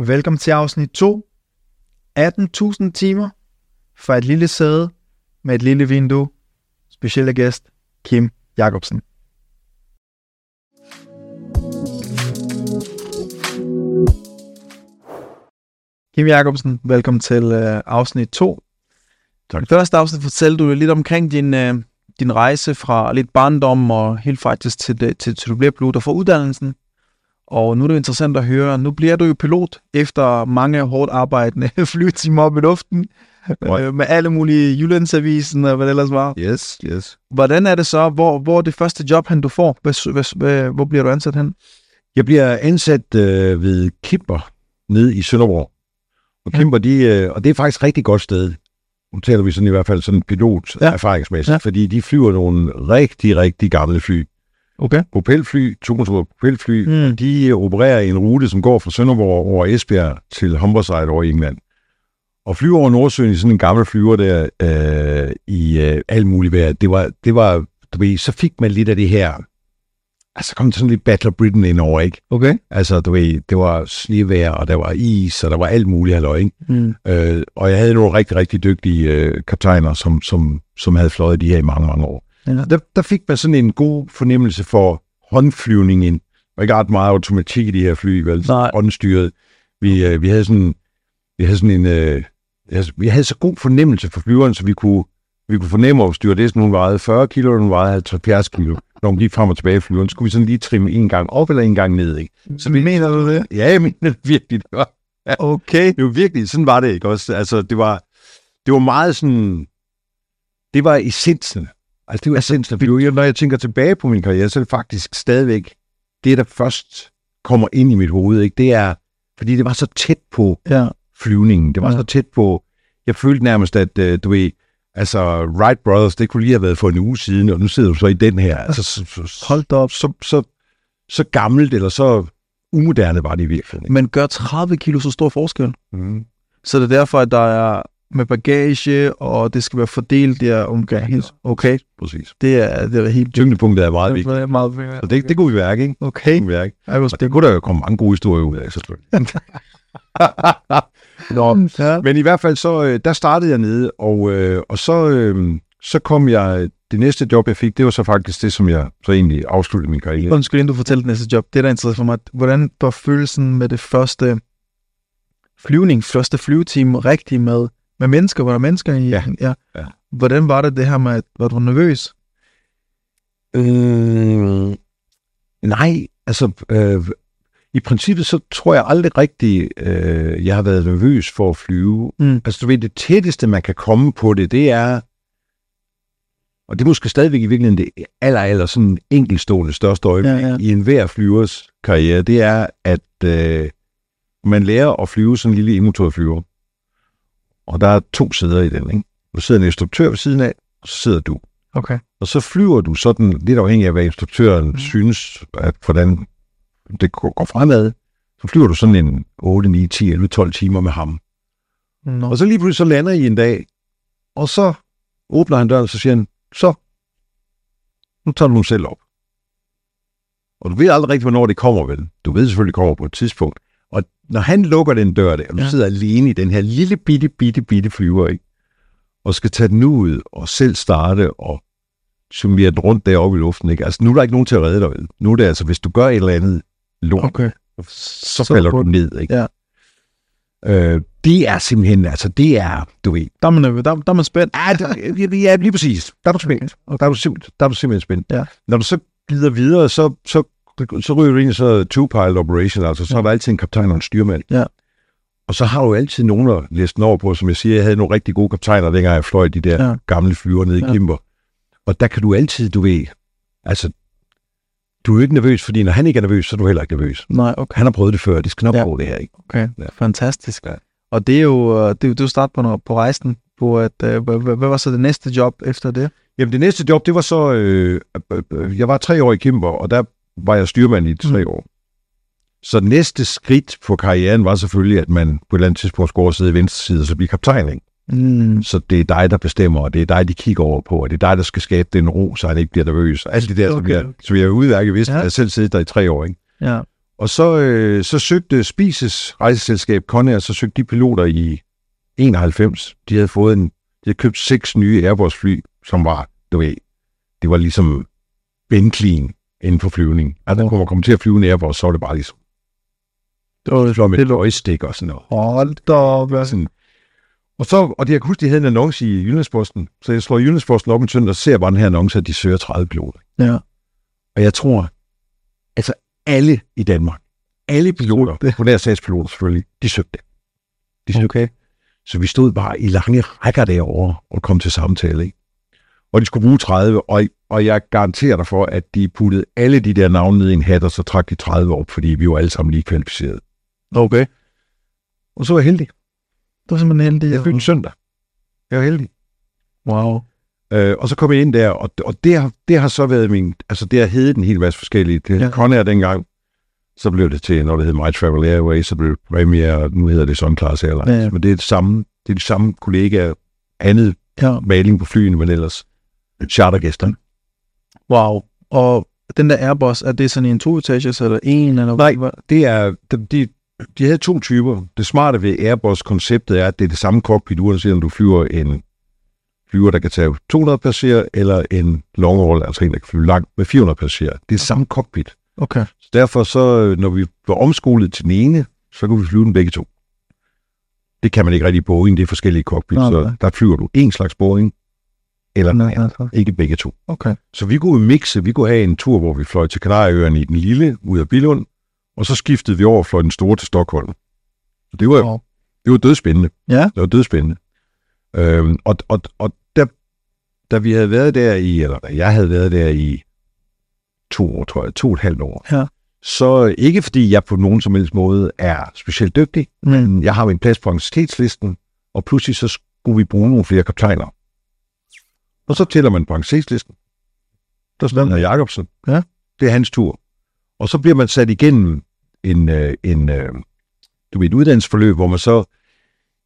Velkommen til afsnit 2. 18.000 timer fra et lille sæde med et lille vindue. Specielle gæst, Kim Jacobsen. Kim Jacobsen, velkommen til uh, afsnit 2. Tak. I første afsnit fortalte du lidt omkring din, uh, din rejse fra lidt barndom og helt faktisk til, det, til, til du bliver piloter for uddannelsen. Og nu er det interessant at høre, nu bliver du jo pilot efter mange hårdt arbejdende flytimer op i luften, Right. øh, med alle mulige Jyllandsavisen og hvad det ellers var. Yes, yes. Hvordan er det så? Hvor, hvor er det første job, han du får? Hvad, hvad, hvor bliver du ansat hen? Jeg bliver ansat øh, ved Kimber nede i Sønderborg. Og Ja. Kimber, de, øh, og det er faktisk et rigtig godt sted. Nu taler vi sådan i hvert fald sådan pilot Ja. ja. erfaringsmæssigt, Ja. ja. fordi de flyver nogle rigtig, rigtig gamle fly. Okay. Propelfly, to propelfly, Mm. de øh, opererer i en rute, som går fra Sønderborg over Esbjerg til Humberside over i England. Og flyve over Nordsøen i sådan en gammel flyver der øh, i øh, alt muligt vejr, det var, det var, du ved, så fik man lidt af det her, altså kom sådan lidt Battle of Britain ind over, ikke? Okay. Altså, du ved, det var snevejr, og der var is, og der var alt muligt halløj, ikke? Mm. Øh, og jeg havde nogle rigtig, rigtig dygtige øh, kaptajner, som, som, som havde fløjet de her i mange, mange år. Ja. Der, der fik man sådan en god fornemmelse for håndflyvning ind. Der var ikke ret meget automatik i de her fly, vel? Nej. Håndstyret. Vi, øh, vi havde sådan, vi havde sådan en, øh, vi havde så god fornemmelse for flyveren, så vi kunne, vi kunne fornemme, at styredessen hun vejede 40 kilo, og hun vejede 70 kilo. Når hun gik frem og tilbage i flyveren, så skulle vi sådan lige trimme en gang op eller en gang ned, ikke? Så vi mener du det? Ja, jeg mener det virkelig. Det var, Okay. det var virkelig, sådan var det ikke også. Altså, det var, det var meget sådan, det var essensen. Altså, det var essensen af flyve. Når jeg tænker tilbage på min karriere, så er det faktisk stadigvæk det, der først kommer ind i mit hoved, ikke? Det er, fordi det var så tæt på Ja. flyvningen. Det var Ja. så tæt på, jeg følte nærmest, at øh, du ved, altså Wright Brothers, det kunne lige have været for en uge siden, og nu sidder du så i den her. Altså, så, så, Hold da op. så, så, så gammelt, eller så umoderne var det i virkeligheden. ikke? Men gør 30 kilo så stor forskel? Mm. Så det er derfor, at der er med bagage, og det skal være fordelt der omkring. Okay, Præcis. det er, det er helt Tyngdepunktet er meget vigtigt. Det er meget vigtigt. Så det, det kunne vi værke, ikke? Okay. Det kunne vi værke. Var Og det kunne der jo komme mange gode historier ud af, selvfølgelig. Nå, Ja. men i hvert fald så, øh, der startede jeg nede, og, øh, og så, øh, så kom jeg, det næste job, jeg fik, det var så faktisk det, som jeg så egentlig afsluttede min karriere. Undskyld, inden du fortæller det næste job. Det, der er interessant for mig, hvordan var følelsen med det første flyvning, første flyveteam rigtig med, med mennesker? Var der mennesker i? Ja. ja. Ja. Hvordan var det det her med, at var du nervøs? Øh, nej, altså øh, i princippet så tror jeg aldrig rigtigt, øh, jeg har været nervøs for at flyve. Mm. Altså du ved, det tætteste man kan komme på det, det er, og det er måske stadigvæk i virkeligheden det aller, aller sådan enkelstående største øjeblik Ja, ja. i enhver flyvers karriere, det er, at øh, man lærer at flyve sådan en lille emotor flyver. Og der er to sæder i den, ikke? Der sidder en instruktør ved siden af, og så sidder du. Okay. Og så flyver du sådan, lidt afhængig af, hvad instruktøren Mm. synes, at hvordan det går fremad, så flyver du sådan en 8, 9, 10, 11, 12 timer med ham. Nå. Og så lige pludselig så lander I en dag, og så åbner han døren, og så siger han, så, nu tager du den selv op. Og du ved aldrig rigtigt, hvornår det kommer, vel? Du ved selvfølgelig, det kommer på et tidspunkt. Og når han lukker den dør der, og du Ja. sidder alene i den her lille bitte, bitte, bitte flyver, ikke? og skal tage den ud og selv starte og summere den rundt deroppe i luften. Ikke? Altså, nu er der ikke nogen til at redde dig. Nu er det altså, hvis du gør et eller andet lort, Okay. så, Så falder du ned. Ikke? Ja. Øh, det er simpelthen, altså det er, du ved, Der er man, nervøs. der, der er man spændt. Ja, der, ja, lige præcis. Der er du spændt. Der er du, der er du simpelthen spændt. Ja. Når du så glider videre, så, så, så ryger du ind i så two-pilot operation, altså så Ja. er der altid en kaptajn og en styrmand. Ja. Og så har du altid nogen at læse over på, som jeg siger, jeg havde nogle rigtig gode kaptajner, dengang jeg fløj de der Ja. gamle flyver nede i Ja. Kimber. Og der kan du altid, du ved, altså, du er jo ikke nervøs, fordi når han ikke er nervøs, så er du heller ikke nervøs. Nej, okay. Han har prøvet det før, det skal nok Ja. gå det her, ikke? okay. Ja. Fantastisk. Ja. Og det er jo øh, det, er jo- det er jo start på, på rejsen, på at, øh, hvad var så det næste job efter det? Jamen det næste job, det var så, øh, øh, øh, jeg var tre år i Kimber, og der var jeg styrmand i tre Mm. år. Så næste skridt på karrieren var selvfølgelig, at man på et eller andet tidspunkt skulle sidde i venstre side og så blive kaptajn. Ikke? Mm. Så det er dig, der bestemmer, og det er dig, de kigger over på, og det er dig, der skal skabe den ro, så han ikke bliver nervøs. Og alt det der, Okay. okay. som, jeg, som jeg udværket vidste, Ja. jeg selv siddet der i tre år. Ikke? Ja. Og så, øh, så søgte Spises rejseselskab Conair, så søgte de piloter i 91. De havde fået en, de havde købt seks nye Airbus-fly, som var, du ved, det var ligesom Bentley'en inden for flyvning. Altså, kunne man komme til at flyve en Airbus, så var det bare ligesom Det var slå med det et joystick og sådan noget. Hold da op? Sådan. Og, så, og det, jeg kan huske, de havde en annonce i Jyllandsposten, så jeg slår Jyllandsposten op en søndag og ser bare den her annonce, at de søger 30 piloter. Ja. Og jeg tror, altså alle i Danmark, alle piloter, Det. på nær sagspiloter selvfølgelig, de søgte. De søgte. Okay. Så vi stod bare i lange rækker derovre og kom til samtale. Ikke? Og de skulle bruge 30, og, og jeg garanterer dig for, at de puttede alle de der navne ned i en hat, og så trak de 30 op, fordi vi var alle sammen lige kvalificerede. Okay. Og så var jeg heldig. Det var simpelthen heldigt. Jeg fik en søndag. Jeg var heldig. Wow. Øh, og så kom jeg ind der, og, og det, har, det har så været min... Altså, det har heddet en hel masse forskellige. Det Ja. Conair dengang, så blev det til, når det hed My Travel Airways, så blev det Premier, og nu hedder det Sun Class Airlines. Ja. Men det er det samme, det er de samme kollegaer, andet Ja. maling på flyene, men ellers chartergæster. Wow. Og den der Airbus, er det sådan en to-etages, eller en, eller Nej. hvad? Det er, de, de, de havde to typer. Det smarte ved Airbus-konceptet er, at det er det samme cockpit, uanset om du flyver en flyver, der kan tage 200 passagerer, eller en long haul, altså en, der kan flyve langt med 400 passagerer. Det er samme cockpit. Okay. Så derfor så, øh, når vi var omskolet til den ene, så kunne vi flyve den begge to. Det kan man ikke rigtig i Boeing, det er forskellige cockpits, Nej, så der flyver du en slags Boeing, eller nej, nej. ikke begge to. Okay. Så vi kunne mixe, vi kunne have en tur, hvor vi fløj til Kanarieøerne i den lille, ud af Billund, og så skiftede vi over og fløj den store til Stockholm. Så det var, Wow. det var dødspændende. Ja. Det var dødspændende. Øhm, og og, og da, da vi havde været der i, eller da jeg havde været der i to år, tror jeg, to og et halvt år, Ja. så ikke fordi jeg på nogen som helst måde er specielt dygtig, Men, men jeg har min plads på universitetslisten, og pludselig så skulle vi bruge nogle flere kaptajner. Og så tæller man på universitetslisten. Der står Gunnar Jacobsen. Ja. Det er hans tur. Og så bliver man sat igennem en, øh, en, øh, du ved, et uddannelsesforløb, hvor man så...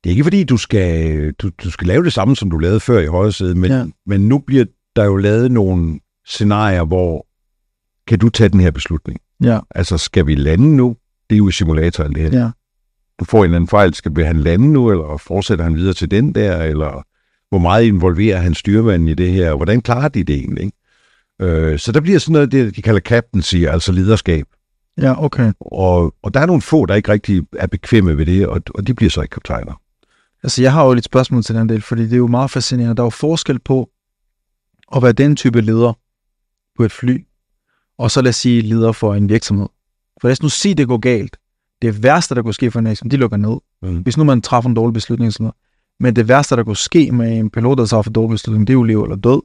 Det er ikke fordi, du skal, du, du skal lave det samme, som du lavede før i højre side, men, Ja. men nu bliver der jo lavet nogle scenarier, hvor kan du tage den her beslutning? ja. Altså, skal vi lande nu? Det er jo i simulator, alt det her. Ja. Du får en eller anden fejl. Skal vi han lande nu, eller fortsætter han videre til den der? Eller hvor meget involverer han styrmanden i det her? Hvordan klarer de det egentlig? Ikke? Øh, så der bliver sådan noget, det de kalder captaincy, altså lederskab. Ja, okay. Og, og der er nogle få, der ikke rigtig er bekvemme ved det, og, og de bliver så ikke kaptajner. Altså, jeg har jo lidt spørgsmål til den del, fordi det er jo meget fascinerende. Der er jo forskel på at være den type leder på et fly, og så lad os sige leder for en virksomhed. For lad os nu sige, det går galt. Det værste, der kunne ske for en virksomhed, de lukker ned. Mm. Hvis nu man træffer en dårlig beslutning og sådan noget. Men det værste, der kunne ske med en pilot, der en dårlig beslutning, det er jo liv eller død.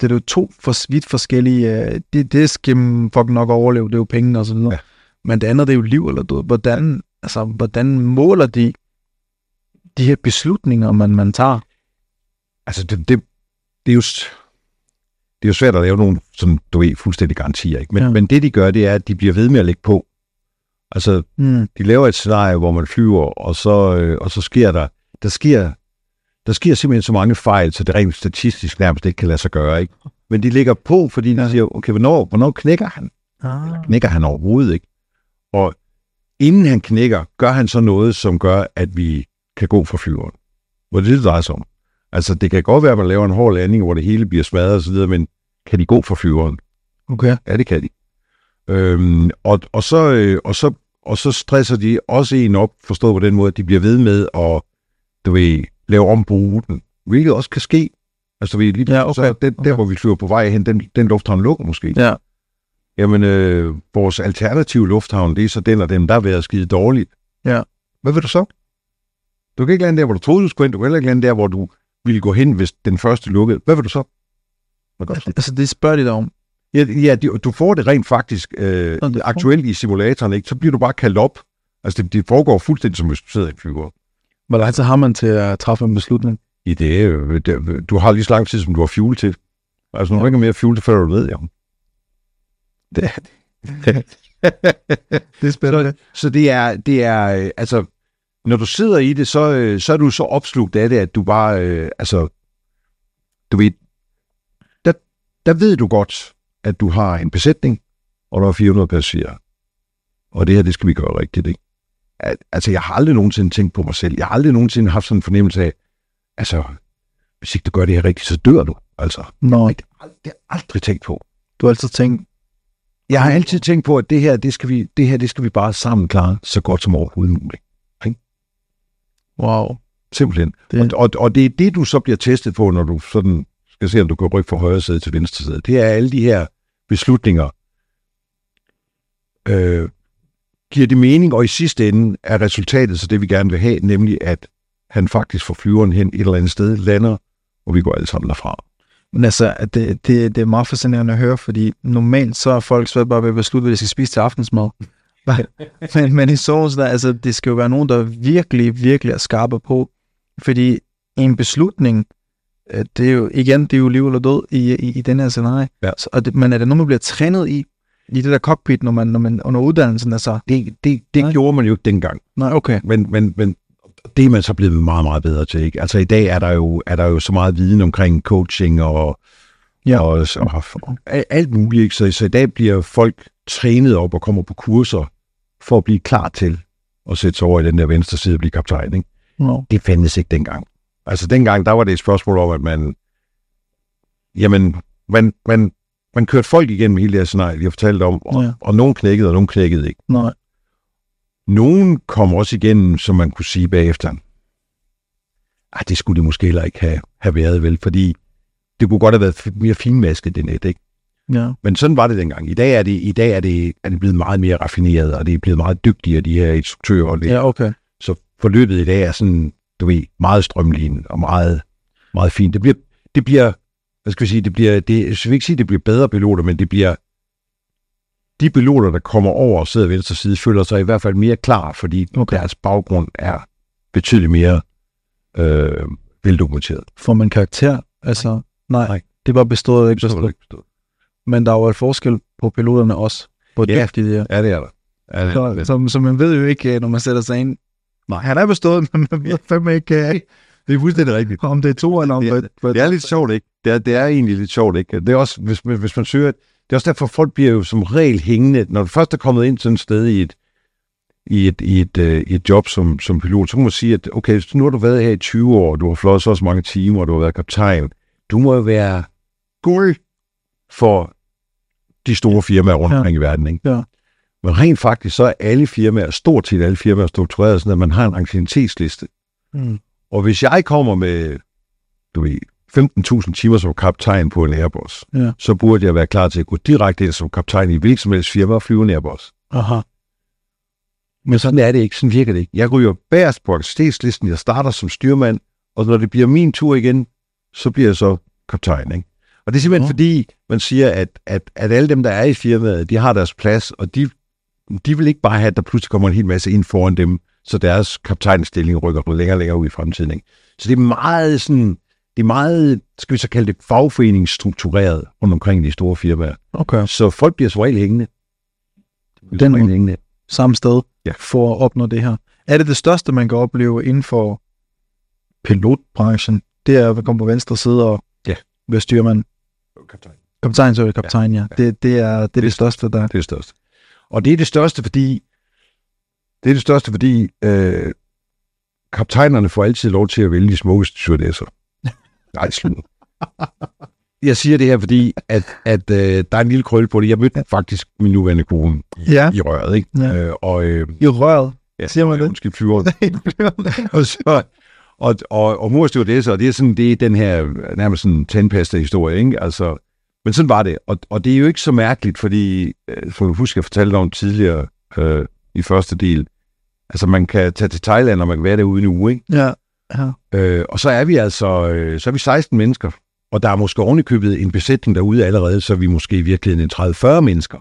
Det er jo to for vidt forskellige... øh, Det, det skal man fucking nok overleve, det er jo penge og så videre. Ja. Men det andet, det er jo liv eller død. Hvordan, altså, hvordan måler de de her beslutninger, man, man tager? Altså, det, det, det, er jo, det er jo svært at lave nogle sådan, du ved, fuldstændig garantier. Ikke? Men, Ja. men det, de gør, det er, at de bliver ved med at lægge på. Altså, Hmm. de laver et scenarie, hvor man flyver, og så, øh, og så sker der, der sker, der sker simpelthen så mange fejl, så det rent statistisk nærmest ikke kan lade sig gøre. Ikke? Men de lægger på, fordi de siger, okay, hvornår, hvornår knækker han? Ah. Knækker han overhovedet ikke? Og inden han knækker, gør han så noget, som gør, at vi kan gå for flyveren. Hvor er det drejer sig om. Altså, det kan godt være, at man laver en hård landing, hvor det hele bliver smadret osv., men kan de gå for flyveren? Okay. Ja, det kan de. Øhm, og, og, så, øh, og, så, og så stresser de også en op, forstået på den måde, at de bliver ved med at du ved, lave om på ruten, hvilket også kan ske. Altså, ved, lige, Ja, okay, så den, okay. der, hvor vi flyver på vej hen, den, den lufthavn lukker måske. Ja. Jamen, øh, vores alternative lufthavn, det er så den og dem, der har været skide dårligt. Ja. Hvad vil du så? Du kan ikke lande der, hvor du troede, du skulle hen. Du kan heller ikke lande der, hvor du ville gå hen, hvis den første lukkede. Hvad vil du så? Hvad gør du så? Altså, det spørger de dig om. Ja, ja de- du får det rent faktisk øh, aktuelt i simulatoren, ikke? så bliver du bare kaldt op. Altså, det, det foregår fuldstændig som hvis du sidder i en flyver. Hvor lang tid har man til at træffe en beslutning? I det, øh, det, du har lige så lang tid, som du har fuel til. Altså, nu Ja. ikke mere fuel til, før du ved, ja. Det, det er spændende. Så det er, det er øh, altså, når du sidder i det, så, øh, så er du så opslugt af det, at du bare, øh, altså, du ved, der, der ved du godt, at du har en besætning, og der er 400 passagerer. og det her, det skal vi gøre rigtigt, ikke? Al- Altså, jeg har aldrig nogensinde tænkt på mig selv. Jeg har aldrig nogensinde haft sådan en fornemmelse af, altså, hvis ikke du gør det her rigtigt, så dør du. Altså, Nå, det har jeg aldrig tænkt på. du har altid tænkt, Jeg har altid tænkt på, at det her, det skal vi, det her, det skal vi bare sammen klare så godt som overhovedet muligt. wow, Simpelthen. Det- Og, og, og det er det, du så bliver testet på, når du sådan skal se, om du kan rykke fra højre side til venstre side. Det er alle de her beslutninger. Øh, giver det mening, og i sidste ende er resultatet så det, vi gerne vil have, nemlig at han faktisk får flyveren hen et eller andet sted, lander, og vi går alle sammen derfra. Men altså, det, det, det er meget fascinerende at høre, fordi normalt så er folk svært bare ved at beslutte, hvad de skal spise til aftensmad. men, men i Souls, der, altså, det skal jo være nogen, der virkelig, virkelig er skarpe på. Fordi en beslutning, øh, det er jo, igen, det er jo liv eller død i, i, i den her scenarie. Ja. Så, og det, men er det noget, man bliver trænet i, i det der cockpit, når man, når man under uddannelsen, altså? Det, det, det Nej. gjorde man jo ikke dengang. Nej, okay. Men, men, men det er man så blevet meget, meget bedre til. Ikke? Altså i dag er der, jo, er der jo så meget viden omkring coaching og, Ja. og, og, og alt muligt. Ikke? Så, så i dag bliver folk trænet op og kommer på kurser for at blive klar til at sætte sig over i den der venstre side og blive kaptajn. Ikke? No. Det fandtes ikke dengang. Altså dengang, der var det et spørgsmål om, at man, jamen, man, man, man kørte folk igennem hele det scenarie, vi har fortalt om, og, Ja. og nogen knækkede, og nogen knækkede ikke. Nej. Nogen kom også igennem, som man kunne sige bagefter, ah, det skulle det måske heller ikke have, have været vel, fordi det kunne godt have været mere finmasket, det net, ikke? Ja. Men sådan var det dengang. I dag er det, i dag er det, er det blevet meget mere raffineret, og det er blevet meget dygtigere, de her instruktører. Og det, ja, okay. Så forløbet i dag er sådan, du ved, meget strømlignet og meget, meget fint. Det bliver, det bliver, hvad skal vi sige, det bliver, det, jeg vil ikke sige, det bliver bedre piloter, men det bliver, de piloter, der kommer over og sidder ved venstre side, føler sig i hvert fald mere klar, fordi Okay. deres baggrund er betydeligt mere øh, veldokumenteret. Får man karakter? Altså, nej. Nej. Det var bestået, ikke bestået. ikke forstået. Men der er jo et forskel på piloterne også, på Ja. dygtige de er. Ja, det er der. Ja, det er Så, der. så, så man ved jo ikke, øh, når man sætter sig ind, nej, han er bestået, men man ved fandme ikke, øh, det er fuldstændig rigtigt. om det er to eller om Det er- det. Det er lidt sjovt, ikke? Det er, det er egentlig lidt sjovt, ikke? Det er også, hvis, hvis man søger, det er også derfor, folk bliver jo som regel hængende, når du først er kommet ind sådan et sted i et, i et, i et, øh, et job som, som pilot, så kan man sige, at okay, nu har du været her i 20 år, du har flået så også mange timer, og du har været kaptajn. Du må jo være guld for de store firmaer rundt Ja. omkring i verden, ikke? Ja. Men rent faktisk, så er alle firmaer, stort set alle firmaer, struktureret sådan, at man har en anciennitetsliste. Mm. Og hvis jeg kommer med, du ved, 15.000 timer som kaptajn på en Airbus, Ja. så burde jeg være klar til at gå direkte ind som kaptajn i hvilket som helst firma og flyve en Airbus. Aha. Men sådan er det ikke. Sådan virker det ikke. Jeg ryger bagerst på aktivitetslisten. Jeg starter som styrmand, og når det bliver min tur igen, så bliver jeg så kaptajn. Ikke? Og det er simpelthen Nå. fordi, man siger, at, at, at alle dem, der er i firmaet, de har deres plads, og de, de vil ikke bare have, at der pludselig kommer en hel masse ind foran dem, så deres kaptajnstilling rykker længere og længere ud i fremtiden. Ikke? Så det er meget sådan, det er meget, skal vi så kalde det, fagforeningsstruktureret rundt omkring de store firmaer. Okay. Så folk bliver som regel hængende. Den hængende. Samme sted Ja. for at opnå det her. Er det det største, man kan opleve inden for pilotbranchen? Det er at komme på venstre side og Ja. være styrmand. Kaptajn. Kaptajn, så er det kaptajn, ja. Ja. Det, det, er, det er det største, der Det er det største. Og det er det største, fordi det er det største, fordi øh, kaptajnerne får altid lov til at vælge de smukkeste stewardesser. Nej, slut. Jeg siger det her, fordi at, at øh, der er en lille krølle på det. Jeg mødte faktisk min nuværende kone i, Ja. i røret, ikke? Ja. Øh, og, øh, i røret. ja, Siger man det? Undskyld, flyver. og, så, og, og, og mor stewardesser, og det er sådan, det er den her nærmest sådan tandpasta-historie, ikke? Altså, men sådan var det. Og, og det er jo ikke så mærkeligt, fordi, øh, som jeg husker, jeg fortalte om tidligere øh, i første del, altså man kan tage til Thailand, og man kan være derude en uge, ikke? Ja. ja. Øh, og så er vi altså, øh, så er vi 16 mennesker, og der er måske ovenikøbet en besætning derude allerede, så er vi måske i virkeligheden en 30-40 mennesker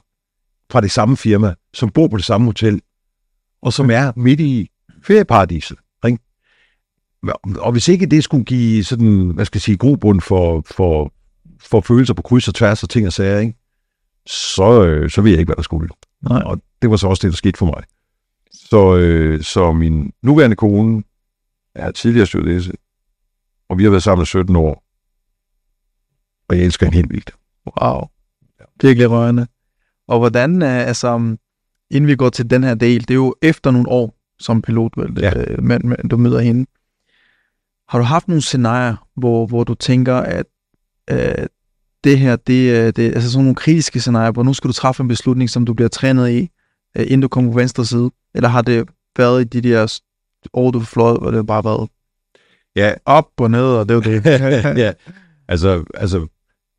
fra det samme firma, som bor på det samme hotel, og som er midt i ferieparadiset. Ikke? Og hvis ikke det skulle give sådan, hvad skal jeg sige, grobund for, for, for følelser på kryds og tværs og ting og sager, ikke? Så, øh, så ved jeg ikke, hvad der skulle. Nej. Og det var så også det, der skete for mig. Så, øh, så min nuværende kone er tidligere stewardesse, og vi har været sammen i 17 år. Og jeg elsker hende helt vildt. Wow. Virkelig rørende. Og hvordan, øh, altså, um, inden vi går til den her del, det er jo efter nogle år som pilot, vel, Ja. øh, men, men, du møder hende. Har du haft nogle scenarier, hvor, hvor du tænker, at øh, det her, det, er- det altså sådan nogle kritiske scenarier, hvor nu skal du træffe en beslutning, som du bliver trænet i, øh, inden du kommer på venstre side? Eller har det været i de der år, du fløjet, hvor det bare været Ja, op og ned, og det er det. ja, altså, altså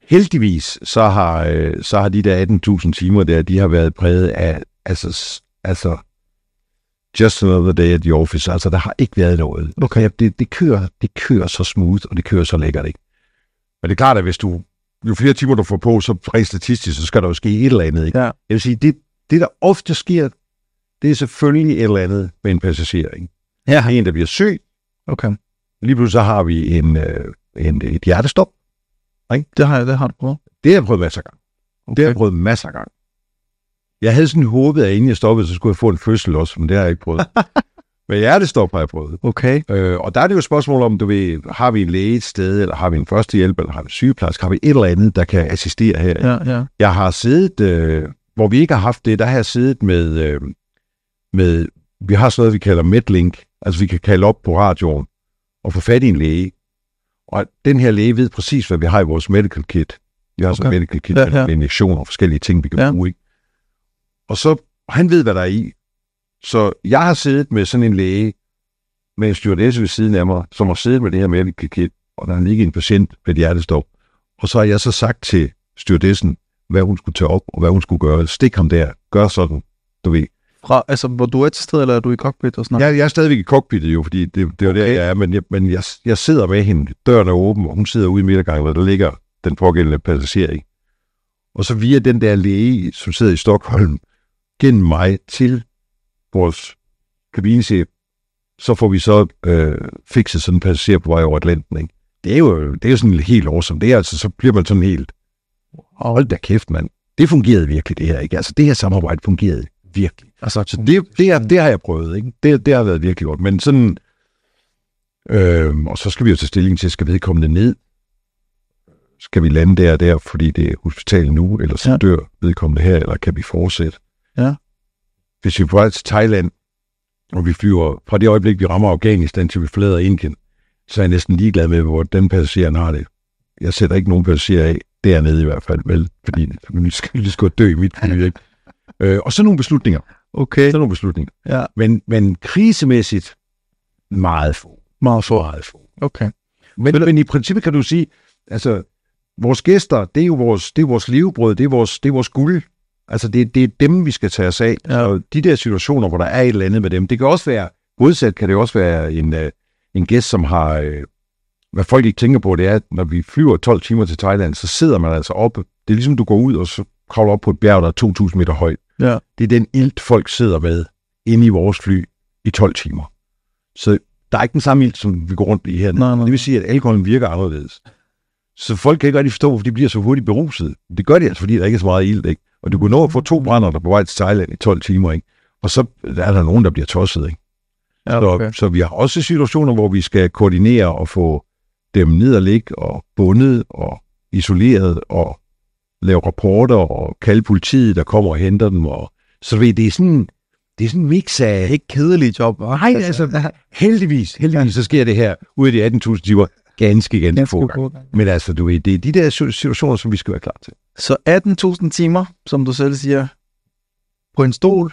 heldigvis, så har, øh, så har de der 18.000 timer der, de har været præget af, altså, altså, just another day at the office, altså der har ikke været noget. Okay. Ja, det, det, kører, det kører så smooth, og det kører så lækkert, ikke? Men det er klart, at hvis du, jo flere timer du får på, så rent statistisk, så skal der jo ske et eller andet, ikke? Ja. Jeg vil sige, det, det der ofte sker, det er selvfølgelig et eller andet med en passager, ikke? ja, En, der bliver syg, okay. lige pludselig så har vi en, øh, en, et hjertestop, Det har, jeg, det har du prøvet. Det har jeg prøvet masser af gange. Okay. Det har jeg prøvet masser af gange. Jeg havde sådan håbet, at inden jeg stoppede, så skulle jeg få en fødsel også, men det har jeg ikke prøvet. men hjertestop har jeg prøvet. Okay. Øh, og der er det jo et spørgsmål om, du ved, har vi en læge et sted, eller har vi en førstehjælp, eller har vi en sygeplejerske, har vi et eller andet, der kan assistere her. Ja, ja. Jeg har siddet, øh, hvor vi ikke har haft det, der har jeg siddet med, øh, med vi har sådan noget, vi kalder Medlink, altså vi kan kalde op på radioen og få fat i en læge. Og den her læge ved præcis, hvad vi har i vores medical kit. Vi har okay. en medical kit Ja, ja, med injektioner og forskellige ting, vi kan Ja. bruge. Ikke? Og så, og han ved, hvad der er i. Så jeg har siddet med sådan en læge, med en stewardesse ved siden af mig, som har siddet med det her medical kit, og der har ligget en patient med et hjertestop. Og så har jeg så sagt til stewardessen, hvad hun skulle tage op, og hvad hun skulle gøre. Stik ham der, gør sådan, du ved. Fra, altså, hvor du er til stede, eller er du i cockpit og sådan noget? Jeg, jeg er stadigvæk i cockpittet jo, fordi det, det er jo okay. der, jeg er, men, jeg, men jeg, jeg sidder med hende, døren er åben, og hun sidder ude i midtergangen, hvor der ligger den pågældende passager i. Og så via den der læge, som sidder i Stockholm, gennem mig til vores kabinechef, så får vi så øh, fikset sådan en passager på vej over Atlanten. Ikke? Det er jo det er jo sådan helt awesome. Det er altså, så bliver man sådan helt, hold da kæft, mand. Det fungerede virkelig, det her. Ikke? Altså, det her samarbejde fungerede virkelig. Altså, Så det, det, er, det har jeg prøvet, ikke? Det, det har været virkelig godt. Men sådan, øh, og så skal vi jo tage stilling til, skal vedkommende ned? Skal vi lande der og der, fordi det er hospitalet nu, eller så Ja. dør vedkommende her, eller kan vi fortsætte? Ja. Hvis vi er på vej til Thailand, og vi flyver fra det øjeblik, vi rammer Afghanistan, til vi forlader Indien, så er jeg næsten ligeglad med, hvor den passageren har det. Jeg sætter ikke nogen passagerer af, dernede i hvert fald, vel? Fordi vi skal lige skulle dø i mit fly, ikke? Øh, og så nogle beslutninger. okay. Så nogle beslutninger. Ja, Men, men krisemæssigt, meget få. meget få. Meget få. Okay. Men, men i princippet kan du sige, altså, vores gæster, det er jo vores, det er vores levebrød, det er vores, det er vores guld. Altså, det, det er dem, vi skal tage os af. Ja. Og de der situationer, hvor der er et eller andet med dem, det kan også være, modsat kan det også være en, uh, en gæst, som har, uh, hvad folk ikke tænker på, det er, at når vi flyver 12 timer til Thailand, så sidder man altså oppe. Det er ligesom, du går ud og så kravler op på et bjerg, der er 2.000 meter højt. Ja. Det er den ilt, folk sidder med inde i vores fly i 12 timer. Så der er ikke den samme ilt, som vi går rundt i her. Nej, nej, Det vil sige, at alkoholen virker anderledes. Så folk kan ikke rigtig forstå, hvorfor de bliver så hurtigt beruset. Det gør de altså, fordi der ikke er så meget ilt, ikke? Og du kunne nå at få to brænder, der er på vej til Thailand i 12 timer, ikke? Og så er der nogen, der bliver tosset, ikke? Ja, Så, okay. så vi har også situationer, hvor vi skal koordinere og få dem ned og ligge og bundet og isoleret og lave rapporter og kalde politiet, der kommer og henter dem. Og, så ved, det er sådan, det er sådan en mix af... Ikke kedelig job, hva'? Nej, altså, heldigvis, heldigvis så sker det her ud af de 18.000 timer ganske, ganske få gange. Men altså, du ved, det er de der si- situationer, som vi skal være klar til. Så 18.000 timer, som du selv siger, på en stol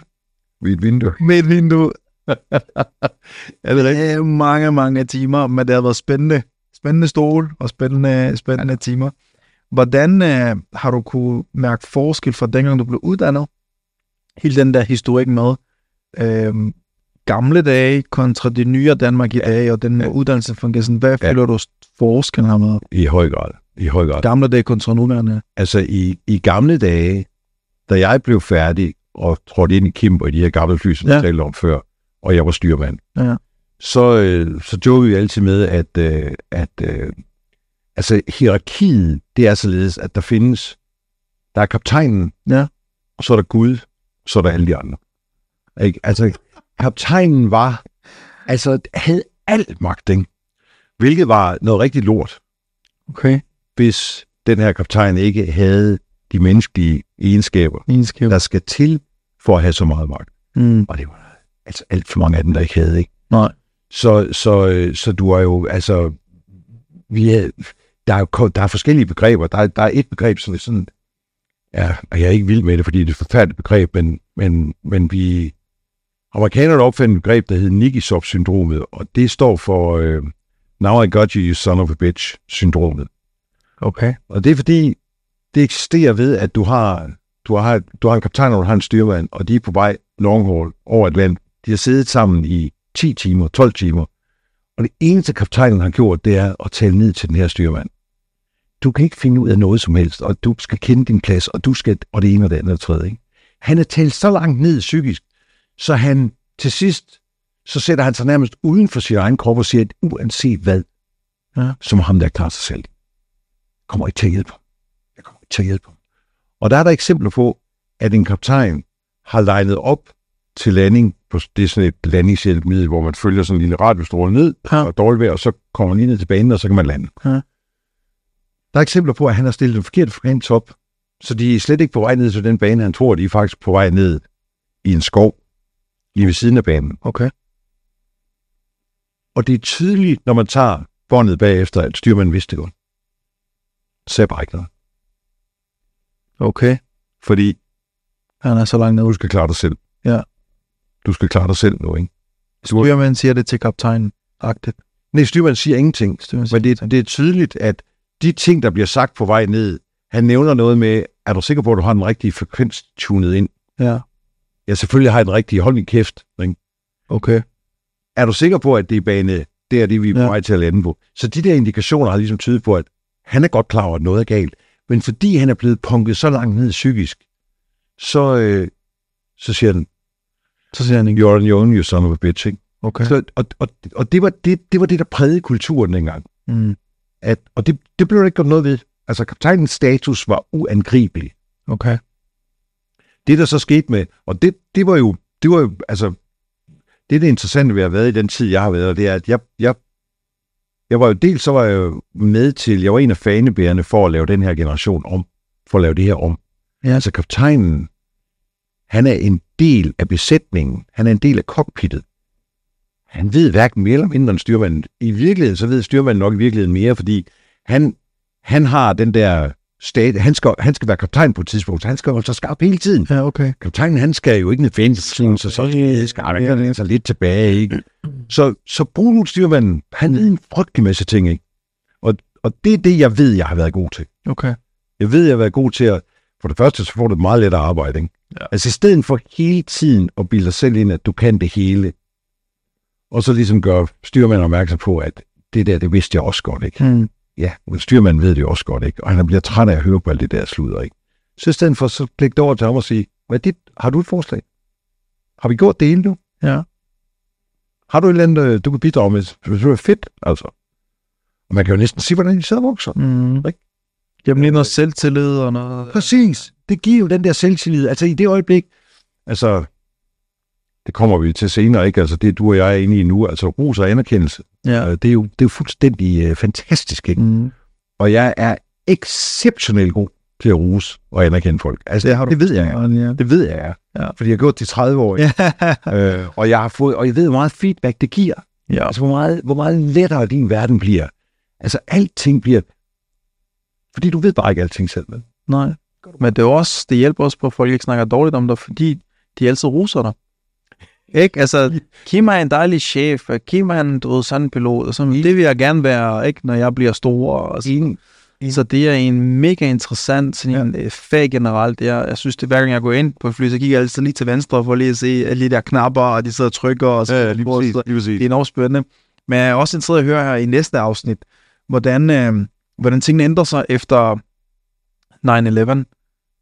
Ved et vindue. med et vindue. Er det rigtigt? Det er mange, mange timer, men det har været spændende. Spændende stol og spændende, spændende timer. Hvordan øh, har du kunne mærke forskel fra dengang, du blev uddannet? Hele den der historik med øh, gamle dage kontra det nye Danmark i dag, og den Ja. uddannelse fungerer sådan. Hvad Ja. føler du forskellen har med? I høj grad. I høj grad. Gamle dage kontra nuværende? Altså, i, i gamle dage, da jeg blev færdig og trådte ind i Kimber i de her gamle fly, som Ja. jeg talte om før, og jeg var styrmand, Ja. Så, øh, så jokede vi altid med, at, øh, at øh, altså, hierarkiet, det er således, at der findes, der er kaptajnen, Ja. og så er der Gud, så er der alle de andre. Ikke? Altså, kaptajnen var, altså, havde al magt, ikke? hvilket var noget rigtig lort, Okay. hvis den her kaptajn ikke havde de menneskelige egenskaber, Egenskab. der skal til, for at have så meget magt. Mm. Og det var altså alt for mange af dem, der ikke havde, ikke? Nej. Så, så, øh, så du er jo, altså, vi er, der, er jo, der er forskellige begreber. Der er, der er et begreb, som er sådan, ja, og jeg er ikke vild med det, fordi det er et forfærdeligt begreb, men, men, men vi, amerikanerne opfandt et begreb, der hedder Nigisop-syndromet, og det står for øh, Now I Got You, You Son of a Bitch-syndromet. Okay. Og det er fordi, det eksisterer ved, at du har, du har, du har en kaptajn, og du har en styrmand, og de er på vej long haul over et land. De har siddet sammen i 10 timer, 12 timer, og det eneste kaptajnen har gjort, det er at tale ned til den her styrmand. Du kan ikke finde ud af noget som helst, og du skal kende din plads, og du skal, og det ene og det andet og tredje. Ikke? Han er talt så langt ned psykisk, så han til sidst, så sætter han sig nærmest uden for sin egen krop og siger, at uanset hvad, Ja. så må ham der klare sig selv. Jeg kommer ikke til at hjælpe ham. Jeg kommer ikke til at hjælpe ham. Og der er der eksempler på, at en kaptajn har legnet op til landing på det er sådan et landingshjælpemiddel, hvor man følger sådan en lille radiostråle ned Ja. og dårligt vejr, og så kommer man lige ned til banen, og så kan man lande. Ja. Der er eksempler på, at han har stillet den forkerte frekvens op, så de er slet ikke på vej ned til den bane, han tror, de er faktisk på vej ned i en skov lige ved siden af banen. Okay. Og det er tydeligt, når man tager båndet bagefter, at styrmanden vidste det godt. Ser bare ikke noget. Okay. Fordi Han er så langt ned. du skal klare dig selv. Ja. Du skal klare dig selv nu, ikke? Styrmanden siger det til kaptajnen. Agtigt. Nej, styrmanden siger ingenting. Styrmanden siger Men det, det er tydeligt, at de ting, der bliver sagt på vej ned, han nævner noget med, er du sikker på, at du har den rigtige frekvens tunet ind? Ja. Ja, selvfølgelig har jeg den rigtige. Hold din kæft. Ikke? Okay. Er du sikker på, at det er bane, det er det, vi er på Ja. vej til at lande på? Så de der indikationer har ligesom tydet på, at han er godt klar over, at noget er galt. Men fordi han er blevet punket så langt ned psykisk, så, øh, så siger den, Så siger han you're on your own, you son of a bitch. Ikke? Okay. Så, og og, og det, var det, det var det, der prægede kulturen dengang. Mm. At, og det, det blev der ikke gjort noget ved. Altså, kaptajnens status var uangribelig. Okay. Det, der så skete med, og det, det var jo, det var jo, altså, det det interessante ved at have været i den tid, jeg har været, det er, at jeg, jeg, jeg var jo dels, så var jeg jo med til, jeg var en af fanebærerne for at lave den her generation om, for at lave det her om. Ja. Altså, kaptajnen, han er en del af besætningen, han er en del af cockpittet. Han ved hverken mere eller mindre end styrmanden. I virkeligheden, så ved styrmanden nok i virkeligheden mere, fordi han, han har den der stat, han skal, han skal være kaptajn på et tidspunkt, så han skal holde sig skarp hele tiden. Ja, okay. Kaptajnen, han skal jo ikke nødvendigvis så, så, så skal han ja. så lidt tilbage, ikke? Så, så Bruno styrmanden, han ved en frygtelig masse ting, ikke? Og, og det er det, jeg ved, jeg har været god til. Okay. Jeg ved, jeg har været god til at, for det første, så får du et meget lettere arbejde, ikke? Ja. Altså i stedet for hele tiden at bilde dig selv ind, at du kan det hele, og så ligesom gøre styrmanden opmærksom på, at det der, det vidste jeg også godt, ikke? Mm. Ja, men styrmanden ved det også godt, ikke? Og han bliver træt af at høre på alt det der sludder, ikke? Så i stedet for, så det over til ham og sige, hvad dit, har du et forslag? Har vi gjort det hele nu? Ja. Har du et eller andet, øh, du kan bidrage med? Det er fedt, altså. Og man kan jo næsten sige, hvordan de sidder og vokser. Mm. Ikke? Jamen lige noget selvtillid og noget... Præcis. Det giver jo den der selvtillid. Altså i det øjeblik, altså, det kommer vi til senere, ikke? Altså det, du og jeg er inde i nu, altså ros og anerkendelse, Ja. øh, det, er jo, det er jo fuldstændig øh, fantastisk, ikke? Mm. Og jeg er exceptionelt god til at rose og anerkende folk. Altså, Det har du. det ved jeg, jeg. Ja. Det ved jeg, jeg. Ja. Fordi jeg har gjort det i 30 år, ikke? Øh, og jeg har fået, og jeg ved, hvor meget feedback det giver. ja. Altså, hvor meget, hvor meget lettere din verden bliver. Altså, alting bliver... Fordi du ved bare ikke alting selv, vel? Nej. Men det er også, det hjælper også på, at folk ikke snakker dårligt om dig, fordi de altid roser dig. Ikke? Altså, Kim er en dejlig chef, og Kim er en, du ved, sådan en pilot, og sådan, det vil jeg gerne være, ikke, når jeg bliver stor. Og så, Enig. så det er en mega interessant sådan en ja. fag generelt. Det er, jeg synes, det er hver gang jeg går ind på et fly, så kigger jeg altid lige til venstre for lige at se alle de der knapper, og de sidder og trykker. Og så, lige præcis. Lige præcis. det er enormt spændende. Men jeg er også interesseret at høre her i næste afsnit, hvordan, øh, hvordan tingene ændrer sig efter 9-11.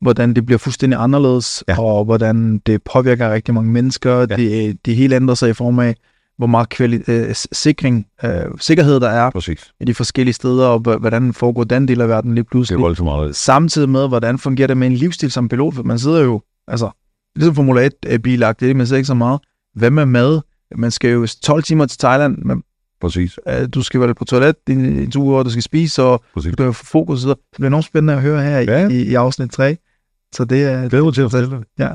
Hvordan det bliver fuldstændig anderledes, Ja. og hvordan det påvirker rigtig mange mennesker. Ja. Det, det hele ændrer sig i form af, hvor meget kvali- øh, sikring, øh, sikkerhed der er Præcis. i de forskellige steder, og hvordan foregår den del af verden lige Det pludselig. er voldsomt meget. Samtidig med, hvordan fungerer det med en livsstil som pilot, for man sidder jo, altså, ligesom Formula 1-bilagt, det er det, man ser ikke så meget. Er med? Man skal jo 12 timer til Thailand, men Præcis. øh, du skal vel på toilet i en to uger, du skal spise, og Præcis. du skal få fokus, og så det bliver enormt spændende at høre her Ja. ja. i, i afsnit 3. Så det er... Glæder mig til at fortælle det. Ja.